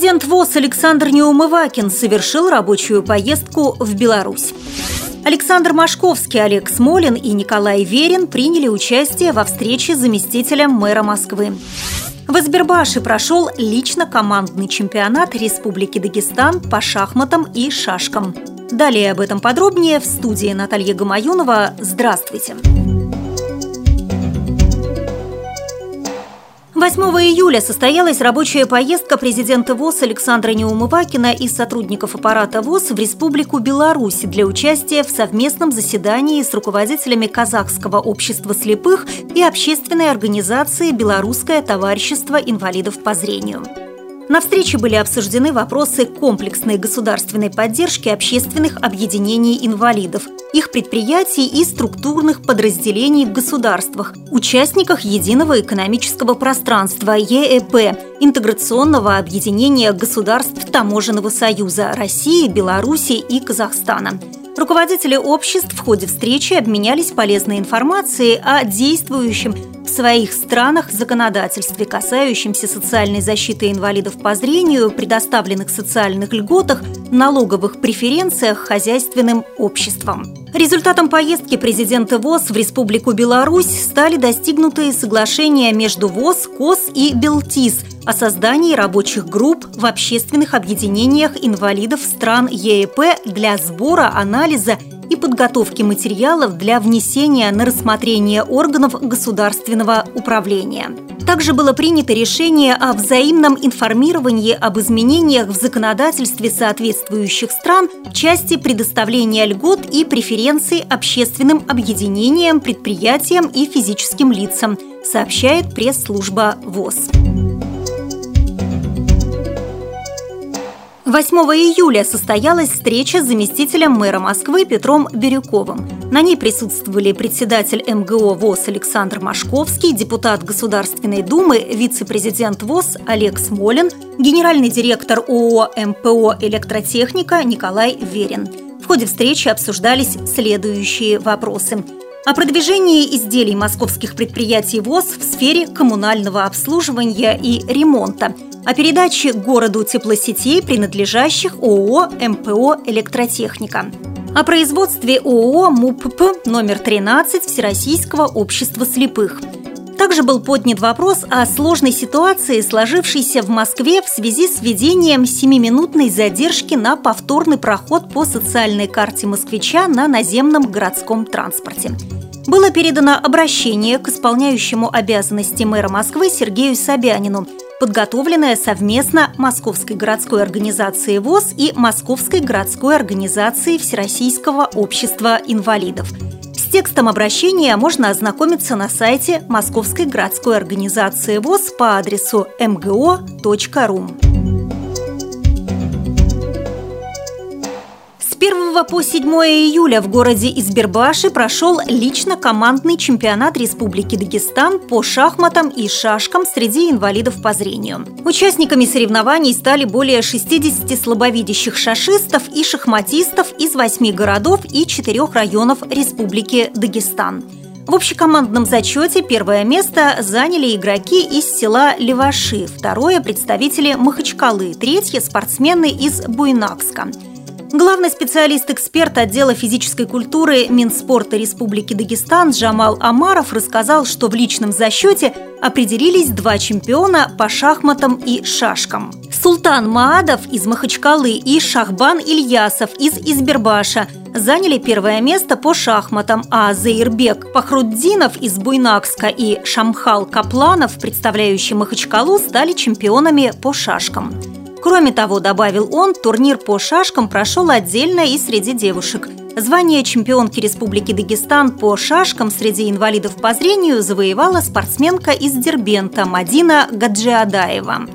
Президент ВОЗ Александр Неумывакин совершил рабочую поездку в Беларусь. Александр Машковский, Олег Смолин и Николай Верин приняли участие во встрече с заместителем мэра Москвы. В Азербайджане прошел лично командный чемпионат Республики Дагестан по шахматам и шашкам. Далее об этом подробнее в студии Наталья Гамаюнова. Здравствуйте! Здравствуйте! 8 июля состоялась рабочая поездка президента ВОЗ Александра Неумывакина и сотрудников аппарата ВОЗ в Республику Беларусь для участия в совместном заседании с руководителями Казахского общества слепых и общественной организации «Белорусское товарищество инвалидов по зрению». На встрече были обсуждены вопросы комплексной государственной поддержки общественных объединений инвалидов, их предприятий и структурных подразделений в государствах, участниках единого экономического пространства ЕЭП, интеграционного объединения государств Таможенного союза России, Беларуси и Казахстана – Руководители обществ в ходе встречи обменялись полезной информацией о действующем в своих странах законодательстве, касающемся социальной защиты инвалидов по зрению, предоставленных социальных льготах, налоговых преференциях хозяйственным обществам. Результатом поездки президента ВОЗ в Республику Беларусь стали достигнутые соглашения между ВОЗ, КОС и Белтис о создании рабочих групп в общественных объединениях инвалидов стран ЕЭП для сбора, анализа подготовки материалов для внесения на рассмотрение органов государственного управления. Также было принято решение о взаимном информировании об изменениях в законодательстве соответствующих стран в части предоставления льгот и преференций общественным объединениям, предприятиям и физическим лицам, сообщает пресс-служба ВОЗ. 8 июля состоялась встреча с заместителем мэра Москвы Петром Бирюковым. На ней присутствовали председатель МГО ВОЗ Александр Машковский, депутат Государственной Думы, вице-президент ВОЗ Олег Смолин, генеральный директор ООО МПО «Электротехника» Николай Верин. В ходе встречи обсуждались следующие вопросы о продвижении изделий московских предприятий ВОЗ в сфере коммунального обслуживания и ремонта – о передаче городу теплосетей, принадлежащих ООО «МПО Электротехника», о производстве ООО МУПП номер 13 Всероссийского общества слепых. Также был поднят вопрос о сложной ситуации, сложившейся в Москве в связи с введением 7-минутной задержки на повторный проход по социальной карте москвича на наземном городском транспорте. Было передано обращение к исполняющему обязанности мэра Москвы Сергею Собянину – подготовленная совместно Московской городской организацией ВОЗ и Московской городской организацией Всероссийского общества инвалидов. Текстом обращения можно ознакомиться на сайте Московской городской организации ВОЗ по адресу mgo.ru. 1 по 7 июля в городе Избербаши прошел лично командный чемпионат Республики Дагестан по шахматам и шашкам среди инвалидов по зрению. Участниками соревнований стали более 60 слабовидящих шашистов и шахматистов из 8 городов и 4 районов Республики Дагестан. В общекомандном зачете первое место заняли игроки из села Леваши, второе – представители Махачкалы, третье – спортсмены из Буйнакска – Главный специалист-эксперт отдела физической культуры Минспорта Республики Дагестан Джамал Амаров рассказал, что в личном зачете определились два чемпиона по шахматам и шашкам. Султан Маадов из Махачкалы и Шахбан Ильясов из Избербаша заняли первое место по шахматам, а Заирбек Пахруддинов из Буйнакска и Шамхал Капланов, представляющий Махачкалу, стали чемпионами по шашкам. Кроме того, добавил он, турнир по шашкам прошел отдельно и среди девушек. Звание чемпионки Республики Дагестан по шашкам среди инвалидов по зрению завоевала спортсменка из Дербента Мадина Гаджиадаева.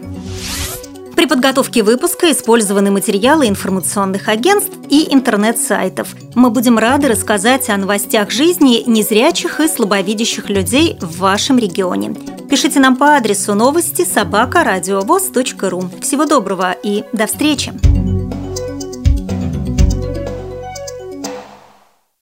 При подготовке выпуска использованы материалы информационных агентств и интернет-сайтов. Мы будем рады рассказать о новостях жизни незрячих и слабовидящих людей в вашем регионе. Пишите нам по адресу новости собака ру. Всего доброго и до встречи!